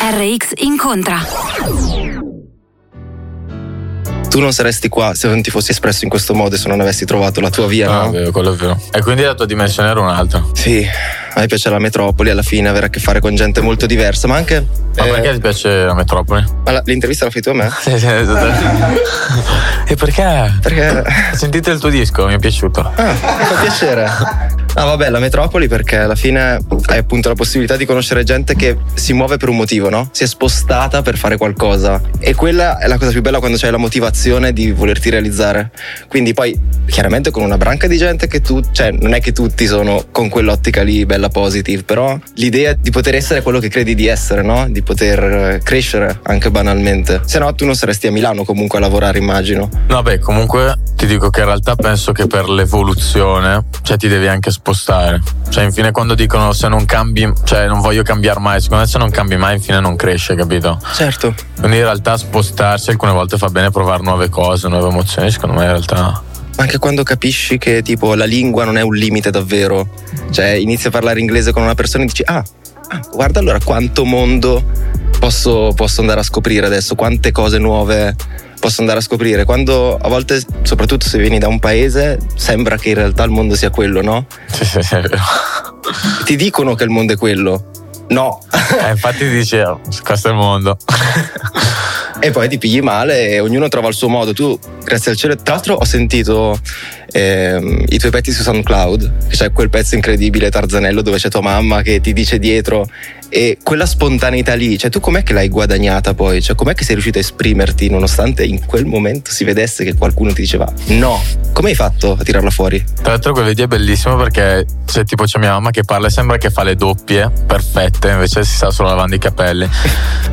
TRX incontra. Tu non saresti qua se non ti fossi espresso in questo modo e se non avessi trovato la tua via, Ah, no? vero, quello è vero. E quindi la tua dimensione era un'altra. Sì, a me piace la metropoli alla fine, avere a che fare con gente molto diversa, ma anche. Ma eh, perché ti piace la metropoli? ma la- l'intervista la fai tu a me? Sì, sì, esatto. e perché? Perché. Sentite il tuo disco, mi è piaciuto. Ah, mi fa piacere. Ah, vabbè, la metropoli perché alla fine hai appunto la possibilità di conoscere gente che si muove per un motivo, no? Si è spostata per fare qualcosa. E quella è la cosa più bella quando c'hai la motivazione di volerti realizzare. Quindi poi, chiaramente con una branca di gente che tu, cioè, non è che tutti sono con quell'ottica lì bella positive, però l'idea di poter essere quello che credi di essere, no? Di poter eh, crescere anche banalmente. Se no, tu non saresti a Milano comunque a lavorare, immagino. No, beh, comunque ti dico che in realtà penso che per l'evoluzione, cioè ti devi anche spostare. Cioè, infine, quando dicono se non cambi, cioè non voglio cambiare mai, secondo me se non cambi mai, infine non cresce, capito? Certo. Quindi in realtà spostarsi alcune volte fa bene provare nuove cose, nuove emozioni, secondo me in realtà. Ma anche quando capisci che tipo la lingua non è un limite davvero. Cioè, inizi a parlare inglese con una persona e dici: Ah, ah, guarda allora quanto mondo posso, posso andare a scoprire adesso, quante cose nuove posso andare a scoprire. Quando a volte, soprattutto se vieni da un paese, sembra che in realtà il mondo sia quello, no? Sì, sì, sì, è vero. Ti dicono che il mondo è quello. No. Eh, infatti dicevo, questo è il mondo. e poi ti pigli male e ognuno trova il suo modo. Tu, grazie al cielo, tra l'altro ho sentito ehm, i tuoi pezzi su SoundCloud, c'è quel pezzo incredibile Tarzanello dove c'è tua mamma che ti dice dietro e quella spontaneità lì, cioè tu com'è che l'hai guadagnata poi? Cioè com'è che sei riuscito a esprimerti nonostante in quel momento si vedesse che qualcuno ti diceva no? Come hai fatto a tirarla fuori? Tra l'altro quel video è bellissimo perché c'è tipo c'è mia mamma che parla e sembra che fa le doppie perfette, invece si sta solo lavando i capelli.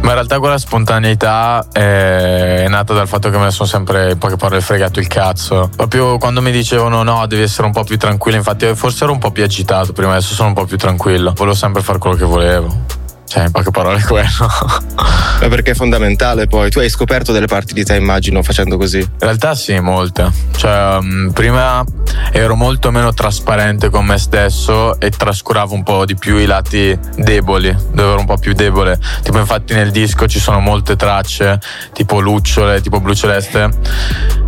Ma in realtà quella spontaneità è nata dal fatto che me ne sono sempre in poche parole fregato il cazzo. Proprio quando mi dicevano no, devi essere un po' più tranquillo, infatti forse ero un po' più agitato prima, adesso sono un po' più tranquillo. Volevo sempre fare quello che volevo. Cioè, in poche parole, quello. Ma perché è fondamentale poi. Tu hai scoperto delle parti di te, immagino, facendo così. In realtà sì, molte. Cioè, um, prima ero molto meno trasparente con me stesso e trascuravo un po' di più i lati deboli, dove ero un po' più debole. Tipo, infatti, nel disco ci sono molte tracce, tipo Lucciole, tipo Blu Celeste,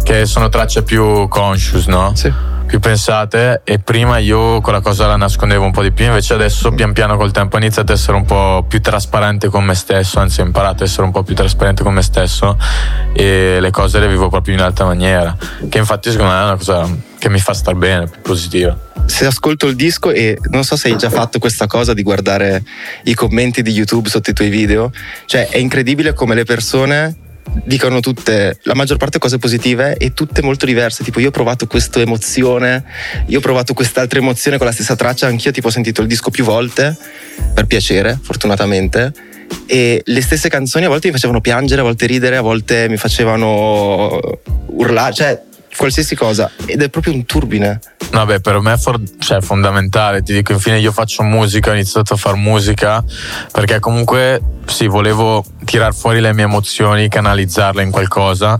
che sono tracce più conscious, no? Sì più pensate e prima io quella cosa la nascondevo un po' di più, invece adesso pian piano col tempo ho iniziato ad essere un po' più trasparente con me stesso, anzi ho imparato ad essere un po' più trasparente con me stesso e le cose le vivo proprio in altra maniera, che infatti secondo me è una cosa che mi fa star bene, più positiva. Se ascolto il disco e non so se hai già fatto questa cosa di guardare i commenti di YouTube sotto i tuoi video, cioè è incredibile come le persone dicono tutte la maggior parte cose positive e tutte molto diverse. Tipo, io ho provato questa emozione, io ho provato quest'altra emozione con la stessa traccia. Anch'io, tipo, ho sentito il disco più volte per piacere, fortunatamente. E le stesse canzoni a volte mi facevano piangere, a volte ridere, a volte mi facevano urlare, cioè qualsiasi cosa. Ed è proprio un turbine. Vabbè, per me è for- cioè, fondamentale. Ti dico, infine, io faccio musica, ho iniziato a fare musica perché comunque sì, volevo tirar fuori le mie emozioni, canalizzarle in qualcosa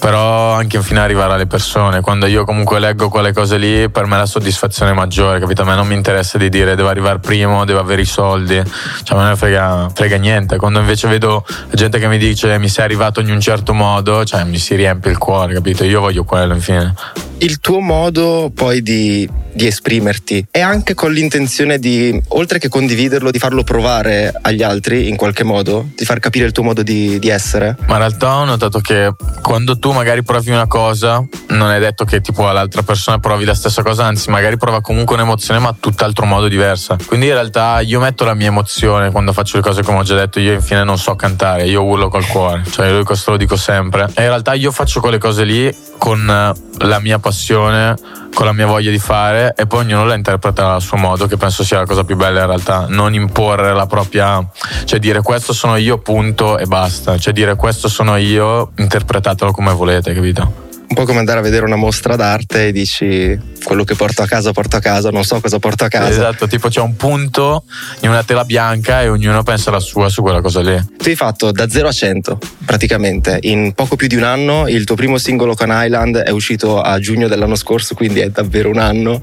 però anche infine arrivare alle persone. Quando io comunque leggo quelle cose lì, per me è la soddisfazione maggiore, capito? A me non mi interessa di dire devo arrivare primo, devo avere i soldi, cioè a me frega, frega niente. Quando invece vedo gente che mi dice mi sei arrivato in un certo modo, cioè mi si riempie il cuore, capito? Io voglio quello infine. Il tuo modo poi di, di esprimerti è anche con l'intenzione di, oltre che condividerlo, di farlo provare agli altri in qualche modo, di far capire il tuo modo di, di essere? Ma in realtà ho notato che quando tu magari provi una cosa, non è detto che tipo all'altra persona provi la stessa cosa, anzi magari prova comunque un'emozione ma tutt'altro modo diversa. Quindi in realtà io metto la mia emozione quando faccio le cose come ho già detto, io infine non so cantare, io urlo col cuore, cioè io questo lo dico sempre. E in realtà io faccio quelle cose lì con la mia passione, con la mia voglia di fare e poi ognuno la interpreta a suo modo, che penso sia la cosa più bella in realtà, non imporre la propria, cioè dire questo sono io punto e basta, cioè dire questo sono io, interpretatelo come volete, capito? Un po' come andare a vedere una mostra d'arte e dici quello che porto a casa porto a casa, non so cosa porto a casa. Esatto, tipo c'è un punto in una tela bianca e ognuno pensa la sua su quella cosa lì. Tu hai fatto da 0 a 100 praticamente in poco più di un anno, il tuo primo singolo con Island è uscito a giugno dell'anno scorso, quindi è davvero un anno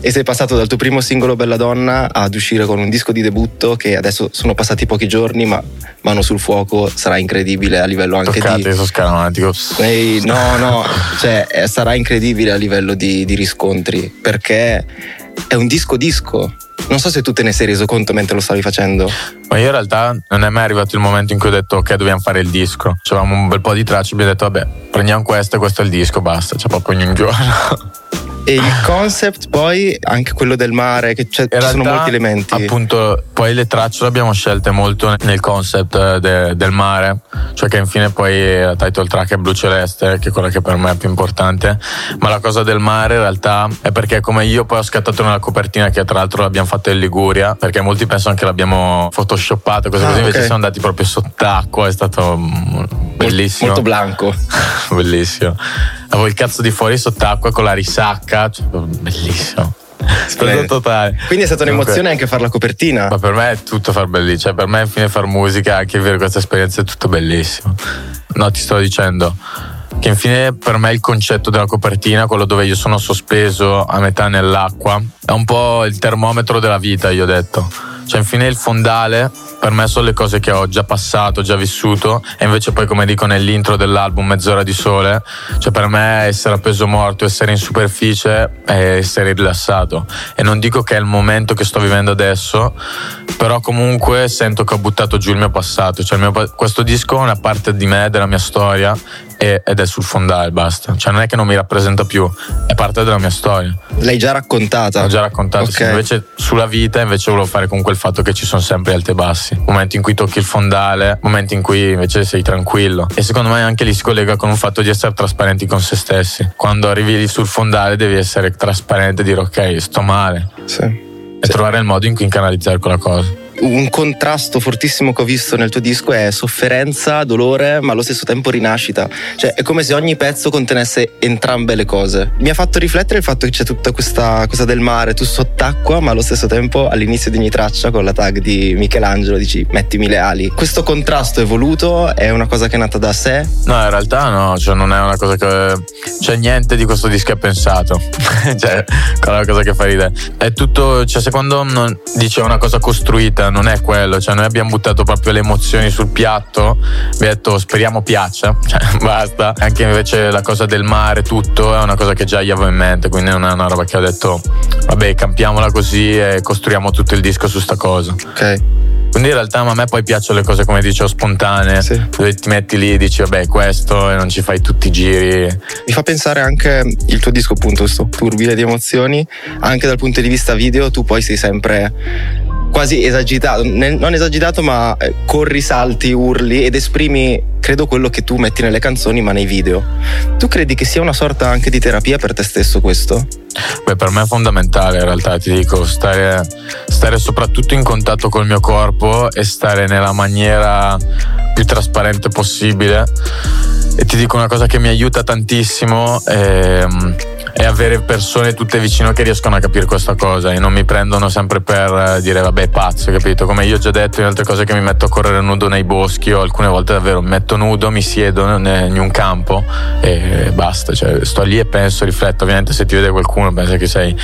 e sei passato dal tuo primo singolo Bella Donna ad uscire con un disco di debutto che adesso sono passati pochi giorni ma mano sul fuoco sarà incredibile a livello anche Toccate, di... sono scaramantico. Ehi, no, no, cioè eh, sarà incredibile a livello di, di riscontri perché è un disco disco. Non so se tu te ne sei reso conto mentre lo stavi facendo. Ma io in realtà non è mai arrivato il momento in cui ho detto ok dobbiamo fare il disco. C'avevamo un bel po' di tracce abbiamo detto vabbè prendiamo questo e questo è il disco, basta, c'è proprio ogni giorno. E il concept poi, anche quello del mare, che ci sono molti elementi. Appunto, poi le tracce le abbiamo scelte molto nel concept eh, de, del mare, cioè che infine poi la title track è blu celeste, che è quella che per me è più importante, ma la cosa del mare in realtà è perché come io poi ho scattato nella copertina che tra l'altro l'abbiamo fatta in Liguria, perché molti pensano che l'abbiamo photoshoppato, così, ah, così invece siamo andati proprio sott'acqua, è stato bellissimo. Molto blanco. bellissimo. Avevo il cazzo di fuori sott'acqua con la risacca, cioè, bellissimo. totale. Quindi è stata un'emozione anche fare la copertina. Ma per me è tutto far bellissimo. Cioè, per me, fine far musica, anche vivere questa esperienza è tutto bellissimo. No, ti sto dicendo che infine per me il concetto della copertina, quello dove io sono sospeso a metà nell'acqua, è un po' il termometro della vita, io ho detto. Cioè, infine il fondale per me sono le cose che ho già passato, già vissuto e invece poi come dico nell'intro dell'album Mezz'ora di sole, cioè per me essere a peso morto, essere in superficie è essere rilassato e non dico che è il momento che sto vivendo adesso, però comunque sento che ho buttato giù il mio passato, cioè mio, questo disco è una parte di me, della mia storia ed è sul fondale, basta. Cioè non è che non mi rappresenta più, è parte della mia storia. L'hai già raccontata? L'ho già raccontata, okay. sì. Invece sulla vita invece volevo fare con quel fatto che ci sono sempre alti e bassi. Momenti in cui tocchi il fondale, momenti in cui invece sei tranquillo. E secondo me anche lì si collega con un fatto di essere trasparenti con se stessi. Quando arrivi lì sul fondale devi essere trasparente e dire ok, sto male. Sì. E sì. trovare il modo in cui canalizzare quella cosa. Un contrasto fortissimo che ho visto nel tuo disco è sofferenza, dolore, ma allo stesso tempo rinascita. Cioè è come se ogni pezzo contenesse entrambe le cose. Mi ha fatto riflettere il fatto che c'è tutta questa cosa del mare, tu sott'acqua, ma allo stesso tempo all'inizio di ogni traccia con la tag di Michelangelo dici mettimi le ali. Questo contrasto evoluto è una cosa che è nata da sé? No, in realtà no, cioè non è una cosa che... C'è niente di questo disco è pensato. cioè, quella cosa che fa ridere. È tutto, cioè secondo non, dice una cosa costruita, non è quello. Cioè noi abbiamo buttato proprio le emozioni sul piatto, abbiamo detto speriamo piaccia, cioè basta. Anche invece la cosa del mare, tutto, è una cosa che già io avevo in mente, quindi non è una roba che ho detto vabbè campiamola così e costruiamo tutto il disco su sta cosa. Ok. Quindi in realtà a me poi piacciono le cose come dicevo spontanee, Sì. dove ti metti lì e dici vabbè questo e non ci fai tutti i giri. Mi fa pensare anche il tuo disco, appunto, questo turbine di emozioni, anche dal punto di vista video, tu poi sei sempre quasi esagitato, non esagitato, ma eh, corri, salti, urli ed esprimi, credo, quello che tu metti nelle canzoni, ma nei video. Tu credi che sia una sorta anche di terapia per te stesso questo? Beh, per me è fondamentale in realtà, ti dico, stare, stare soprattutto in contatto col mio corpo e stare nella maniera più trasparente possibile. E ti dico una cosa che mi aiuta tantissimo ehm, è avere persone tutte vicino che riescono a capire questa cosa e non mi prendono sempre per eh, dire vabbè pazzo, capito? Come io ho già detto in altre cose che mi metto a correre nudo nei boschi o alcune volte davvero mi metto nudo, mi siedo in un campo e basta, cioè sto lì e penso, rifletto, ovviamente se ti vede qualcuno pensa che sei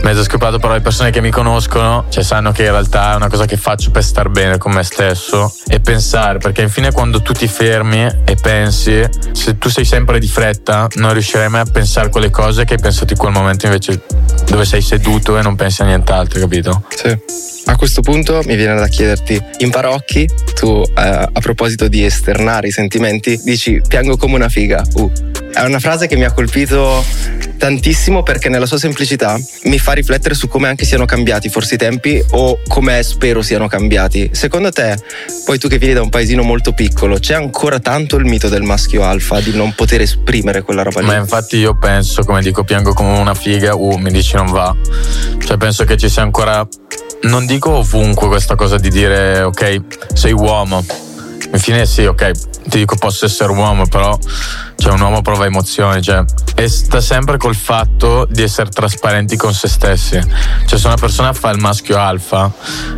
mezzo scopato, però le persone che mi conoscono cioè, sanno che in realtà è una cosa che faccio per star bene con me stesso e pensare, perché infine quando tu ti fermi e pensi, se tu sei sempre di fretta non riuscirai mai a pensare quelle cose che hai pensato in quel momento invece dove sei seduto e non pensi a nient'altro, capito? Sì. A questo punto mi viene da chiederti, in Parocchi, tu eh, a proposito di esternare i sentimenti, dici piango come una figa. Uh. È una frase che mi ha colpito tantissimo perché nella sua semplicità mi fa riflettere su come anche siano cambiati forse i tempi o come spero siano cambiati. Secondo te, poi tu che vieni da un paesino molto piccolo, c'è ancora tanto il mito del maschio alfa di non poter esprimere quella roba lì? Ma infatti io penso, come dico, piango come una figa, uh, mi dici non va. Cioè penso che ci sia ancora, non dico ovunque questa cosa di dire ok, sei uomo. Infine sì, ok, ti dico posso essere uomo, però cioè, un uomo prova emozioni, cioè, e sta sempre col fatto di essere trasparenti con se stessi. Cioè se una persona fa il maschio alfa,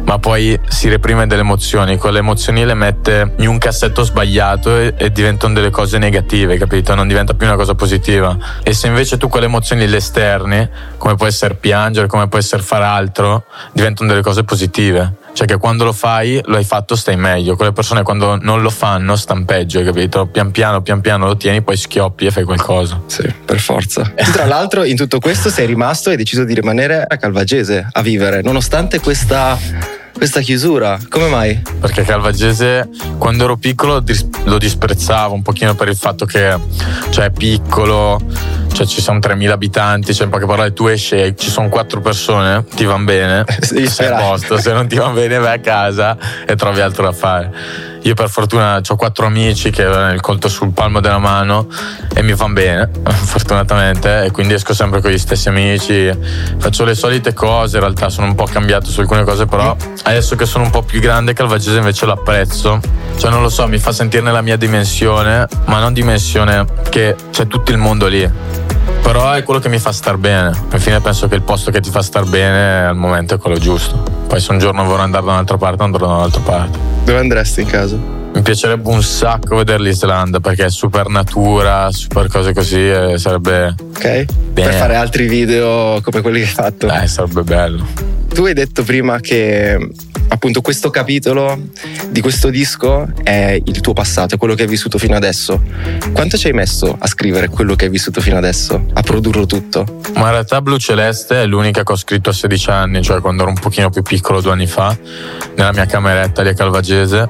ma poi si reprime delle emozioni, quelle emozioni le mette in un cassetto sbagliato e, e diventano delle cose negative, capito? Non diventa più una cosa positiva. E se invece tu quelle emozioni le esterni, come può essere piangere, come può essere fare altro, diventano delle cose positive. Cioè che quando lo fai, lo hai fatto, stai meglio. Quelle persone quando non lo fanno, stanno peggio, hai capito? Pian piano, pian piano lo tieni, poi schioppi e fai qualcosa. Sì, per forza. Tu, tra l'altro, in tutto questo sei rimasto e hai deciso di rimanere a Calvagese a vivere, nonostante questa, questa chiusura. Come mai? Perché Calvagese, quando ero piccolo, lo disprezzavo un pochino per il fatto che cioè, è piccolo, cioè ci sono 3.000 abitanti, cioè in poche parole tu esci e ci sono 4 persone, ti van bene, Devi sei a posto, se non ti van bene vai a casa e trovi altro da fare. Io per fortuna ho quattro amici che hanno il conto sul palmo della mano e mi van bene, fortunatamente, e quindi esco sempre con gli stessi amici, faccio le solite cose, in realtà sono un po' cambiato su alcune cose, però adesso che sono un po' più grande Calvagese invece lo apprezzo. Cioè non lo so, mi fa sentire nella mia dimensione, ma non dimensione che c'è tutto il mondo lì. Però è quello che mi fa star bene. Alla fine penso che il posto che ti fa star bene al momento è quello giusto. Poi se un giorno vorrò andare da un'altra parte, andrò da un'altra parte. Dove andresti in caso? Mi piacerebbe un sacco vedere l'Islanda perché è super natura, super cose così e sarebbe. Ok? Bene. Per fare altri video come quelli che hai fatto. Eh, sarebbe bello. Tu hai detto prima che appunto questo capitolo di questo disco è il tuo passato, è quello che hai vissuto fino adesso. Quanto ci hai messo a scrivere quello che hai vissuto fino adesso? A produrlo tutto? Ma in realtà Blu Celeste è l'unica che ho scritto a 16 anni, cioè quando ero un pochino più piccolo due anni fa, nella mia cameretta lì a Calvagese,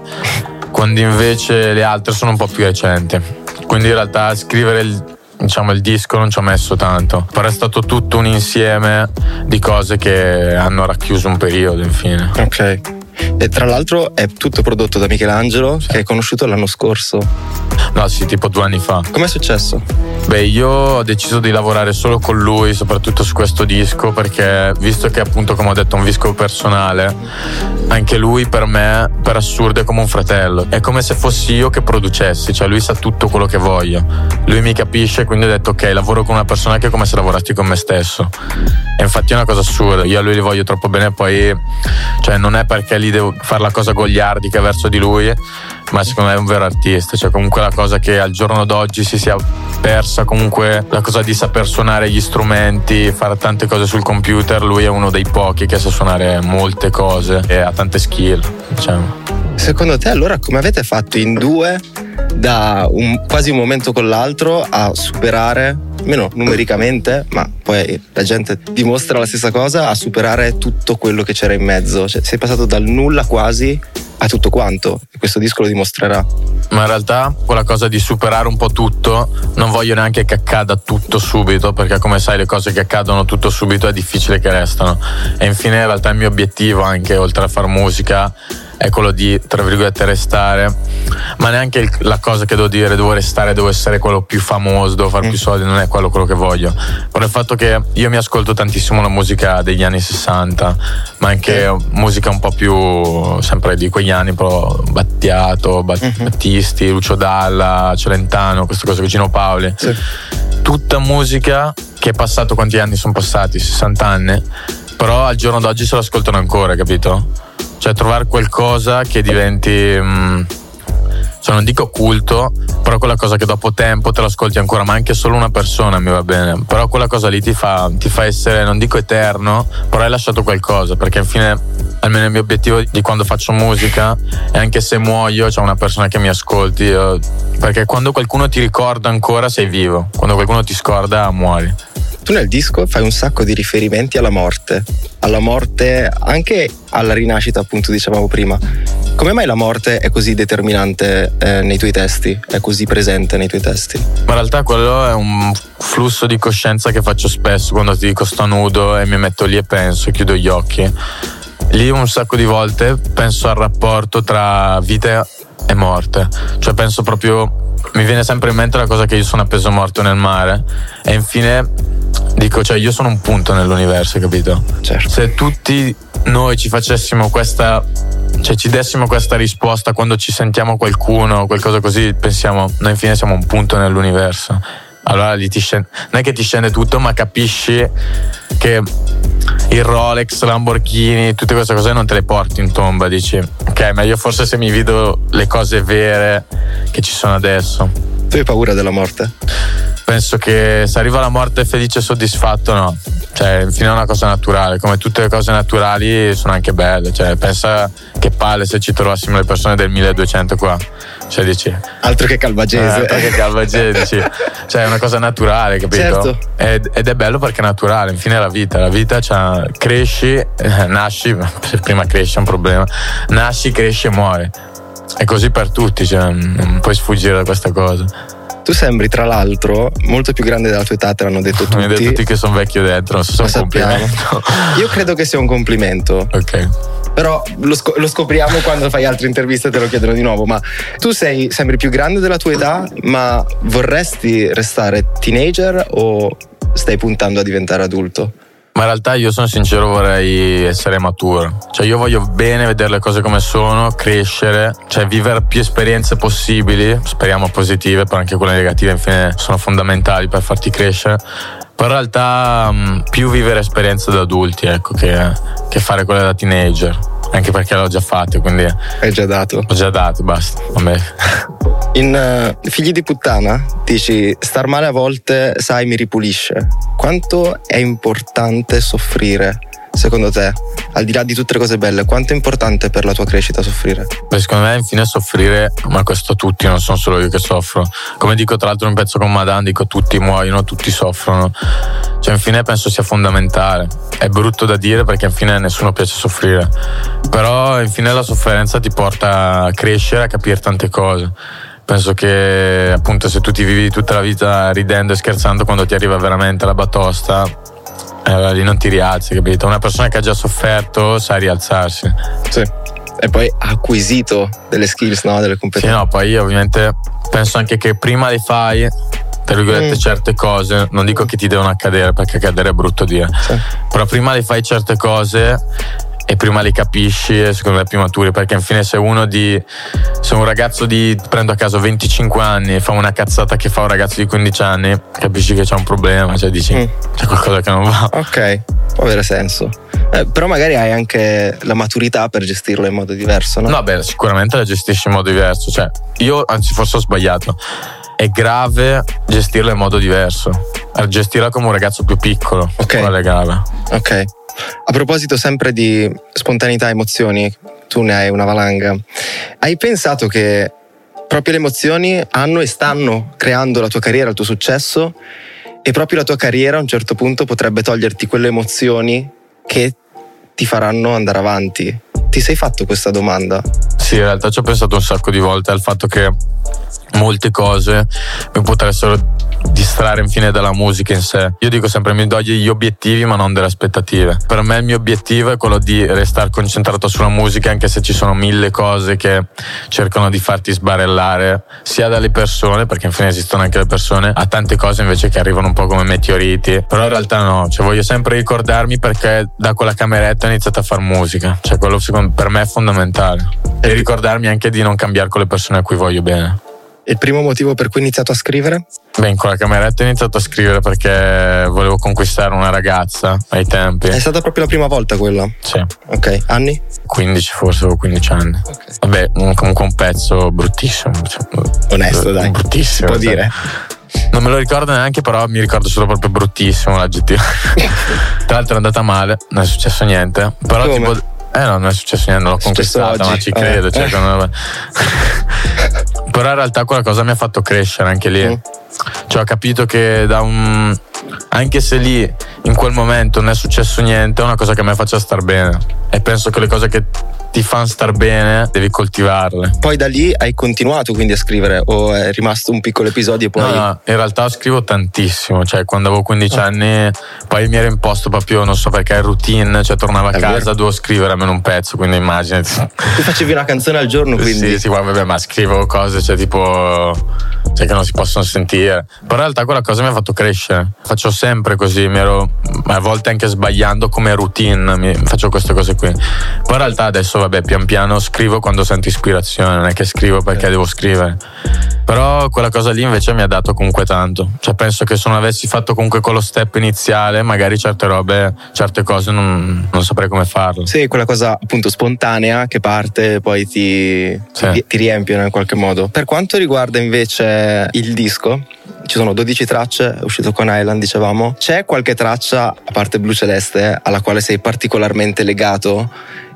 quando invece le altre sono un po' più recenti. Quindi in realtà scrivere il, diciamo, il disco non ci ho messo tanto, però è stato tutto un insieme di cose che hanno racchiuso un periodo infine. Ok. E tra l'altro è tutto prodotto da Michelangelo, che hai conosciuto l'anno scorso. No, sì, tipo due anni fa. Com'è successo? Beh, io ho deciso di lavorare solo con lui, soprattutto su questo disco, perché visto che appunto, come ho detto, è un disco personale, anche lui per me, per assurdo, è come un fratello. È come se fossi io che producessi, cioè lui sa tutto quello che voglio. Lui mi capisce, quindi ho detto ok, lavoro con una persona che è come se lavorassi con me stesso. E infatti è una cosa assurda, io a lui li voglio troppo bene, poi cioè non è perché lì devo fare la cosa gogliardica verso di lui, ma secondo me è un vero artista, cioè comunque la cosa che al giorno d'oggi si sia persa, comunque la cosa di saper suonare gli strumenti, fare tante cose sul computer, lui è uno dei pochi che sa suonare molte cose e ha tante skill, diciamo. Secondo te allora come avete fatto in due da un, quasi un momento con l'altro a superare, meno numericamente, ma poi la gente dimostra la stessa cosa, a superare tutto quello che c'era in mezzo. Cioè, sei passato dal nulla quasi a tutto quanto. Questo disco lo dimostrerà. Ma in realtà quella cosa di superare un po' tutto, non voglio neanche che accada tutto subito, perché come sai le cose che accadono tutto subito è difficile che restano. E infine in realtà il mio obiettivo, anche oltre a far musica, è quello di, tra virgolette, restare. Ma neanche il, la cosa che devo dire, devo restare, devo essere quello più famoso, devo fare più mm. soldi, non è quello, quello che voglio. Però il fatto che io mi ascolto tantissimo la musica degli anni 60, ma anche musica un po' più sempre di quegli anni, però Battiato, Bat- mm-hmm. Battisti, Lucio Dalla, Celentano, queste cose, Gino Paoli. Sì. Tutta musica che è passato quanti anni sono passati? 60 anni. Però al giorno d'oggi se l'ascoltano ancora, capito? Cioè trovare qualcosa che diventi... Mm, cioè non dico culto, però quella cosa che dopo tempo te l'ascolti ancora, ma anche solo una persona mi va bene. Però quella cosa lì ti fa, ti fa essere, non dico eterno, però hai lasciato qualcosa, perché alla fine almeno il mio obiettivo di quando faccio musica e anche se muoio c'è una persona che mi ascolti, io, perché quando qualcuno ti ricorda ancora sei vivo, quando qualcuno ti scorda muori. Tu nel disco fai un sacco di riferimenti alla morte, alla morte anche alla rinascita, appunto dicevamo prima. Come mai la morte è così determinante eh, nei tuoi testi, è così presente nei tuoi testi? Ma in realtà quello è un flusso di coscienza che faccio spesso quando ti dico sto nudo e mi metto lì e penso, chiudo gli occhi. Lì un sacco di volte penso al rapporto tra vita e morte, cioè penso proprio mi viene sempre in mente la cosa che io sono appeso morto nel mare e infine dico, cioè io sono un punto nell'universo, capito? Certo. Se tutti noi ci facessimo questa cioè ci dessimo questa risposta quando ci sentiamo qualcuno o qualcosa così, pensiamo, noi infine siamo un punto nell'universo. Allora lì ti scende, non è che ti scende tutto, ma capisci che il Rolex, Lamborghini, tutte queste cose non te le porti in tomba, dici, ok, meglio forse se mi vedo le cose vere che ci sono adesso. Tu hai paura della morte? Penso che se arriva la morte felice e soddisfatto, no. Cioè, infine è una cosa naturale, come tutte le cose naturali sono anche belle. Cioè, pensa che palle se ci trovassimo le persone del 1200 qua. Cioè, dici. Altro che calvagese. Eh, altro che calvagese, dici. Cioè, è una cosa naturale, capito? Certo. Ed, ed, è bello perché è naturale, infine è la vita. La vita cioè, cresci, eh, nasci, prima cresci è un problema. Nasci, cresci e muori. È così per tutti, cioè, non puoi sfuggire da questa cosa. Tu sembri, tra l'altro, molto più grande della tua età, te l'hanno detto tutti. Mi hanno detto tutti che sono vecchio dentro, non so se è un complimento. Io credo che sia un complimento. Ok. Però lo, sc- lo, scopriamo quando fai altre interviste e te lo chiedono di nuovo. Ma tu sei, sembri più grande della tua età, ma vorresti restare teenager o stai puntando a diventare adulto? Ma in realtà io sono sincero, vorrei essere maturo. Cioè io voglio bene vedere le cose come sono, crescere, cioè vivere più esperienze possibili, speriamo positive, però anche quelle negative infine sono fondamentali per farti crescere. Però in realtà mm, più vivere esperienze da adulti, ecco, che, che fare quelle da teenager anche perché l'ho già fatto, quindi. Hai già dato? Ho già dato, basta. Vabbè. In uh, Figli di puttana dici star male a volte, sai, mi ripulisce. Quanto è importante soffrire secondo te, al di là di tutte le cose belle, quanto è importante per la tua crescita soffrire? Beh, secondo me, infine, soffrire, ma questo tutti, non sono solo io che soffro. Come dico, tra l'altro, in un pezzo con Madan, dico tutti muoiono, tutti soffrono. Cioè, infine, penso sia fondamentale. È brutto da dire perché, infine, a nessuno piace soffrire. Però, infine, la sofferenza ti porta a crescere, a capire tante cose penso che appunto se tu ti vivi tutta la vita ridendo e scherzando quando ti arriva veramente la batosta allora lì non ti rialzi, capito? Una persona che ha già sofferto sa rialzarsi. Sì. E poi ha acquisito delle skills, no? Delle competenze. Sì, no, poi io ovviamente penso anche che prima le fai, tra virgolette, Mm. certe cose, non dico che ti devono accadere perché accadere è brutto dire, Sì. però prima le fai certe cose e prima le capisci e secondo me più maturi perché infine se uno di se un ragazzo di prendo a caso 25 anni fa una cazzata che fa un ragazzo di 15 anni capisci che c'è un problema cioè dici Mm. c'è qualcosa che non va Ok, può avere senso. Eh, però magari hai anche la maturità per gestirlo in modo diverso, no? No, beh, sicuramente la gestisci in modo diverso. Cioè, io, anzi, forse ho sbagliato. È grave gestirla in modo diverso. Eh, Gestirla come un ragazzo più piccolo. Ok. Quella è grave. Ok. A proposito sempre di spontaneità e emozioni, tu ne hai una valanga. Hai pensato che proprio le emozioni hanno e stanno creando la tua carriera, il tuo successo e proprio la tua carriera a un certo punto potrebbe toglierti quelle emozioni che ti faranno andare avanti? Ti sei fatto questa domanda? Sì, in realtà ci ho pensato un sacco di volte al fatto che molte cose mi potessero distrarre infine dalla musica in sé. Io dico sempre mi do gli obiettivi ma non delle aspettative. Per me il mio obiettivo è quello di restare concentrato sulla musica anche se ci sono mille cose che cercano di farti sbarellare sia dalle persone perché infine esistono anche le persone a tante cose invece che arrivano un po' come meteoriti. Però in realtà no, cioè voglio sempre ricordarmi perché da quella cameretta ho iniziato a fare musica. Cioè quello secondo per me è fondamentale. E ricordarmi anche di non cambiare con le persone a cui voglio bene. Il primo motivo per cui hai iniziato a scrivere? Beh, in quella cameretta ho iniziato a scrivere perché volevo conquistare una ragazza ai tempi. È stata proprio la prima volta quella? Sì, Ok, anni? 15 forse o 15 anni. Ok. Vabbè, un- comunque un pezzo bruttissimo. cioè, Onesto, dai. Bruttissimo. Si può cioè. dire? Non me lo ricordo neanche, però mi ricordo solo proprio bruttissimo l'aggettivo. Tra l'altro è andata male, non è successo niente. Però Come? tipo. Eh no, non è successo niente, l'ho conquistata, ma ci credo. Eh. cioè, però in realtà quella cosa mi ha fatto crescere anche lì. Mm. Cioè ho capito che da un. Anche se lì in quel momento non è successo niente, è una cosa che a me faccia star bene. E penso che le cose che ti fanno star bene devi coltivarle. Poi da lì hai continuato quindi a scrivere o è rimasto un piccolo episodio e poi... No, no, in realtà scrivo tantissimo, cioè quando avevo 15 Ah. anni poi mi ero imposto proprio, non so perché, routine, cioè tornavo a È casa, vero. dovevo scrivere almeno un pezzo, quindi immaginati. Tu facevi una canzone al giorno quindi... Sì, sì, vabbè, ma scrivo cose, cioè tipo, cioè che non si possono sentire. Però in realtà quella cosa mi ha fatto crescere. Faccio sempre così, mi ero, a volte anche sbagliando come routine, faccio queste cose qui. Poi in realtà adesso, vabbè, pian piano scrivo quando sento ispirazione, non è che scrivo perché devo scrivere. Però quella cosa lì invece mi ha dato comunque tanto. Cioè penso che se non avessi fatto comunque quello step iniziale, magari certe robe, certe cose non, non saprei come farle. Sì, quella cosa appunto spontanea che parte e poi ti, Sì. ti, ti riempiono in qualche modo. Per quanto riguarda invece il disco, ci sono 12 tracce, è uscito con Island, dicevamo. C'è qualche traccia, a parte Blu Celeste, alla quale sei particolarmente legato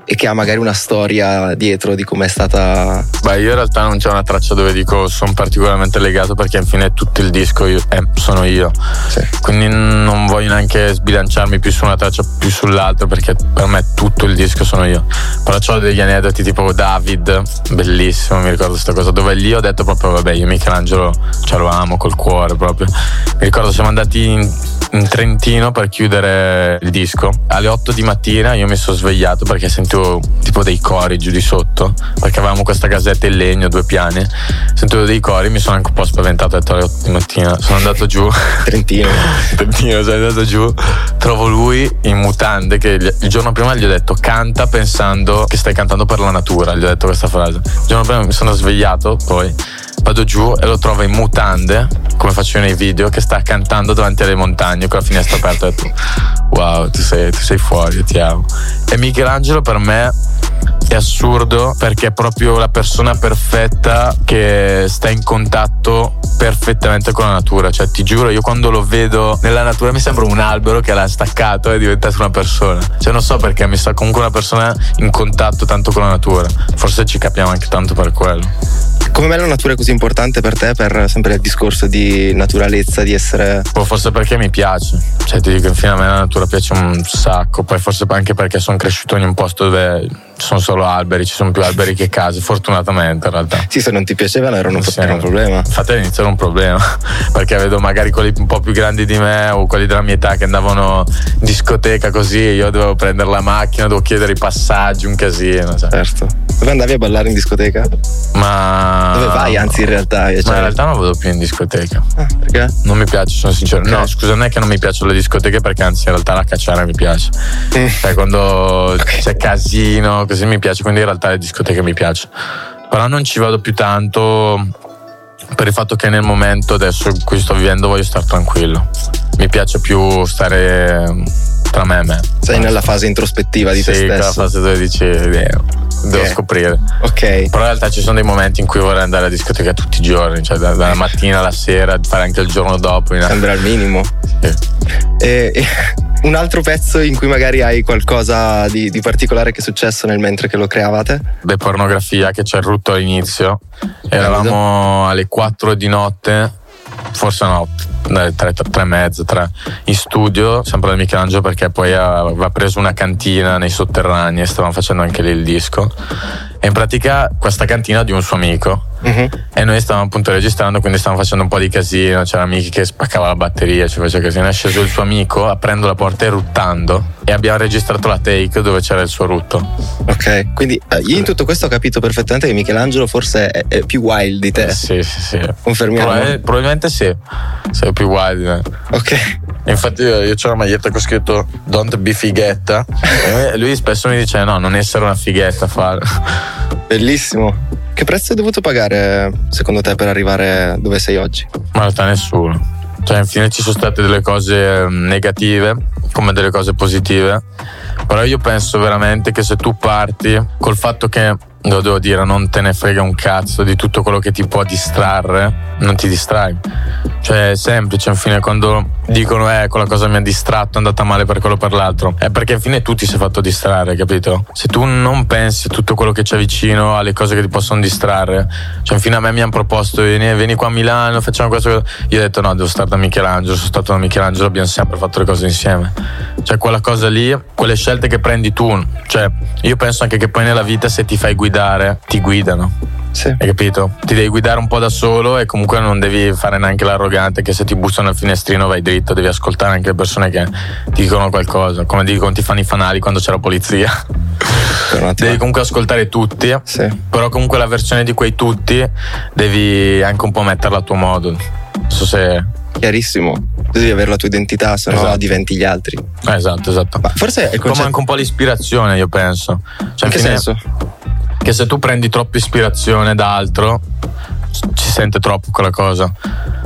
e che ha magari una storia dietro di come è stata... Beh, io in realtà non c'è una traccia dove dico sono particolarmente legato perché infine tutto il disco io- eh, sono io. Sì. Quindi non voglio neanche sbilanciarmi più su una traccia più sull'altra perché per me tutto il disco sono io. Però ho degli aneddoti tipo David, bellissimo, mi ricordo questa cosa, dove lì ho detto proprio vabbè io Michelangelo ce lo amo col cuore proprio. Mi ricordo siamo andati in, in Trentino per chiudere il disco. Alle 8 di mattina io mi sono svegliato perché sentivo tipo dei cori giù di sotto, perché avevamo questa casetta in legno, due piani. Sentivo dei cori, mi sono anche un po' spaventato, ho detto alle 8 di mattina. Sono andato giù. Trentino. Trentino, sono andato giù, trovo lui in mutande che il giorno prima gli ho detto canta pensando che stai cantando per la natura, gli ho detto questa frase. Il giorno prima mi sono svegliato, poi vado giù e lo trovo in mutande, come faccio nei video, che sta cantando davanti alle montagne con la finestra aperta. Ho detto wow, tu sei, tu sei fuori, ti amo. E Michelangelo per me è assurdo perché è proprio la persona perfetta che sta in contatto perfettamente con la natura. Cioè, ti giuro, io quando lo vedo nella natura mi sembra un albero che l'ha staccato e è diventato una persona. Cioè, non so perché, mi sa comunque una persona in contatto tanto con la natura. Forse ci capiamo anche tanto per quello. Come mai la natura è così importante per te, per sempre il discorso di naturalezza, di essere... Boh, forse perché mi piace. Cioè, ti dico, infine a me la natura piace un sacco. Poi forse anche perché sono cresciuto in un posto dove ci sono solo alberi, ci sono più alberi che case, fortunatamente in realtà. Sì, se non ti piacevano era un, Sì. era un problema. Infatti all'inizio era un problema, perché vedo magari quelli un po' più grandi di me o quelli della mia età che andavano in discoteca così, io dovevo prendere la macchina, dovevo chiedere i passaggi, un casino. Cioè. Certo. Dove andavi a ballare in discoteca? Ma. Dove vai, anzi, in realtà? Cioè... Ma in realtà non vado più in discoteca. Ah, perché? Non mi piace, sono sincero. Ok. No, scusa, non è che non mi piacciono le discoteche, perché anzi, in realtà la cacciara mi piace. Cioè, quando c'è casino, così mi piace, quindi in realtà le discoteche mi piace. Però non ci vado più tanto per il fatto che nel momento adesso in cui sto vivendo voglio stare tranquillo. Mi piace più stare tra me e me. Sei nella fase introspettiva di sì, te stesso. fase dove dici, "Eh, devo Ok. scoprire. Ok. Però in realtà ci sono dei momenti in cui vorrei andare alla discoteca tutti i giorni, cioè da- dalla mattina alla sera, fare anche il giorno dopo. in- Sembra al minimo. Sì. E, e un altro pezzo in cui magari hai qualcosa di, di particolare che è successo nel mentre che lo creavate? Beh, pornografia che c'è il rutto all'inizio. Eravamo alle 4 di notte, forse no, dalle 3, e mezza, 3, in studio, sempre da Michelangelo perché poi aveva preso una cantina nei sotterranei e stavamo facendo anche lì il disco. E in pratica questa cantina di un suo amico. Mhm. E noi stavamo appunto registrando, quindi stavamo facendo un po' di casino. C'era Miki che spaccava la batteria, ci faceva casino. È sceso il suo amico aprendo la porta e ruttando. E abbiamo registrato la take dove c'era il suo rutto. Ok. Quindi eh, io in tutto questo ho capito perfettamente che Michelangelo forse è, è più wild di te. Sì, sì, sì. Confermiamo. Probabil- probabilmente sì. Sei più wild. di me. Ok. Infatti io, io c'ho una maglietta con scritto Don't be fighetta. e lui spesso mi dice no, non essere una fighetta fare. Bellissimo. Che prezzo hai dovuto pagare secondo te per arrivare dove sei oggi? Ma in realtà nessuno. Cioè, infine ci sono state delle cose eh, negative come delle cose positive. Però io penso veramente che se tu parti col fatto che, lo devo dire, non te ne frega un cazzo di tutto quello che ti può distrarre, non ti distrai. Cioè, è semplice, infine, quando dicono, eh, quella cosa mi ha distratto, è andata male per quello o per l'altro, è perché infine tu ti sei fatto distrarre, capito? Se tu non pensi a tutto quello che c'è vicino, alle cose che ti possono distrarre, cioè, infine a me mi hanno proposto, vieni, vieni qua a Milano, facciamo questo. Io ho detto, no, devo stare da Michelangelo, sono stato da Michelangelo, abbiamo sempre fatto le cose insieme. Cioè, quella cosa lì, quelle scelte che prendi tu, cioè, io penso anche che poi nella vita se ti fai guidare, ti guidano. Sì. Hai capito? Ti devi guidare un po' da solo e comunque non devi fare neanche l'arrogante che se ti bussano al finestrino vai dritto, devi ascoltare anche le persone che ti dicono qualcosa, come dicono ti fanno i fanali quando c'è la polizia. Devi comunque ascoltare tutti, Sì. però comunque la versione di quei tutti devi anche un po' metterla a tuo modo. Non so se... Chiarissimo. Tu devi avere la tua identità, se no Esatto. diventi gli altri. eh, esatto, esatto. Ma forse è concetto. anche un po' l'ispirazione, io penso. Cioè, In che fine- senso? Che se tu prendi troppa ispirazione da altro, ci sente troppo quella cosa.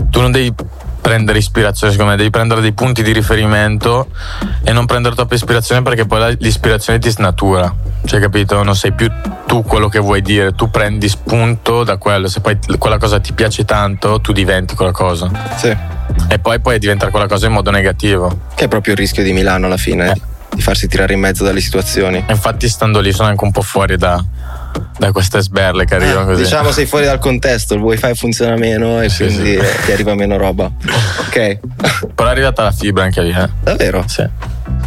Tu non devi prendere ispirazione, secondo me, devi prendere dei punti di riferimento e non prendere troppa ispirazione perché poi l'ispirazione ti snatura. Cioè, capito? Non sei più tu quello che vuoi dire, tu prendi spunto da quello. Se poi quella cosa ti piace tanto, tu diventi quella cosa. Sì. E poi puoi diventare quella cosa in modo negativo. Che è proprio il rischio di Milano alla fine, Eh. di farsi tirare in mezzo dalle situazioni. Infatti, stando lì, sono anche un po' fuori da, da queste sberle che arrivano così. Diciamo sei fuori dal contesto, il wifi funziona meno e Sì, quindi sì. ti arriva meno roba. Ok. Però è arrivata la fibra anche lì, eh? Davvero? Sì.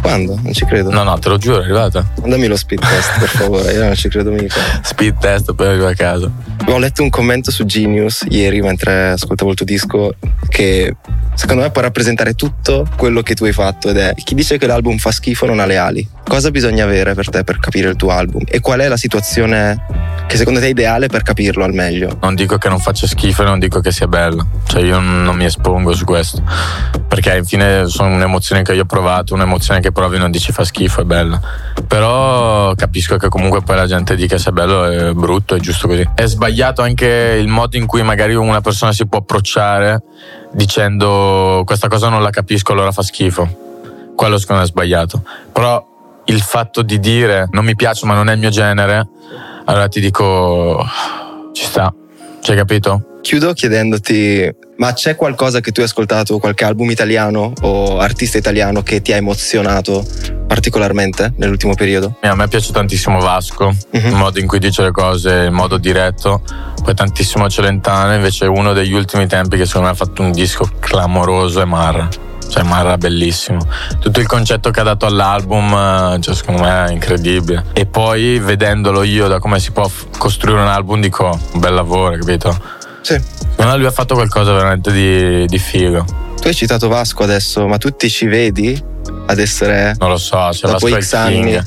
Quando? Non ci credo. No, no, te lo giuro, è arrivata. Dammi lo speed test, per favore, io non ci credo mica. Speed test per arrivare a casa. Ho letto un commento su Genius ieri mentre ascoltavo il tuo disco che secondo me può rappresentare tutto quello che tu hai fatto ed è chi dice che l'album fa schifo non ha le ali. Cosa bisogna avere per te per capire il tuo album? E qual è la situazione che secondo te è ideale per capirlo al meglio? Non dico che non faccia schifo e non dico che sia bello. Cioè, io non mi espongo su questo. Perché infine sono un'emozione che io ho provato, un'emozione che provi non dici fa schifo, è bella. Però capisco che comunque poi la gente dica se è bello è brutto, è giusto così. È sbagliato anche il modo in cui magari una persona si può approcciare dicendo questa cosa non la capisco, allora fa schifo. Quello secondo me è sbagliato. Però il fatto di dire non mi piace ma non è il mio genere, allora ti dico ci sta. Cioè, capito? Chiudo chiedendoti, ma c'è qualcosa che tu hai ascoltato, qualche album italiano o artista italiano che ti ha emozionato particolarmente nell'ultimo periodo? A me piace tantissimo Vasco, Mhm. il modo in cui dice le cose in modo diretto. Poi tantissimo Celentano, invece uno degli ultimi tempi che secondo me ha fatto un disco clamoroso è Marra. Cioè Marra bellissimo. Tutto il concetto che ha dato all'album, eh, cioè, secondo me è incredibile. E poi vedendolo io da come si può costruire un album dico, un bel lavoro, capito? Sì. Secondo me lui ha fatto qualcosa veramente di, di figo. Tu hai citato Vasco adesso, ma tu ti ci vedi ad essere Non lo so, c'è Dopo Vasco X anni.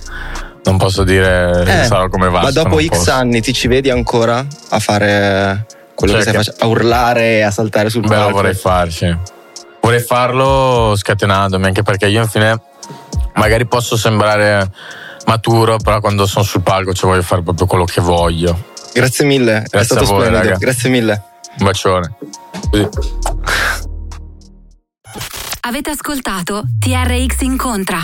Non posso dire eh, sarò come va. Ma dopo X posso. anni ti ci vedi ancora a fare quello cioè che stai facendo? A urlare e a saltare sul palco? Beh, lo vorrei farci. Vorrei farlo scatenandomi, anche perché io infine magari posso sembrare maturo, però quando sono sul palco ci voglio fare proprio quello che voglio. Grazie mille, Grazie è stato voi, splendido. Raga. Grazie mille. Un bacione. Sì. Avete ascoltato TRX Incontra.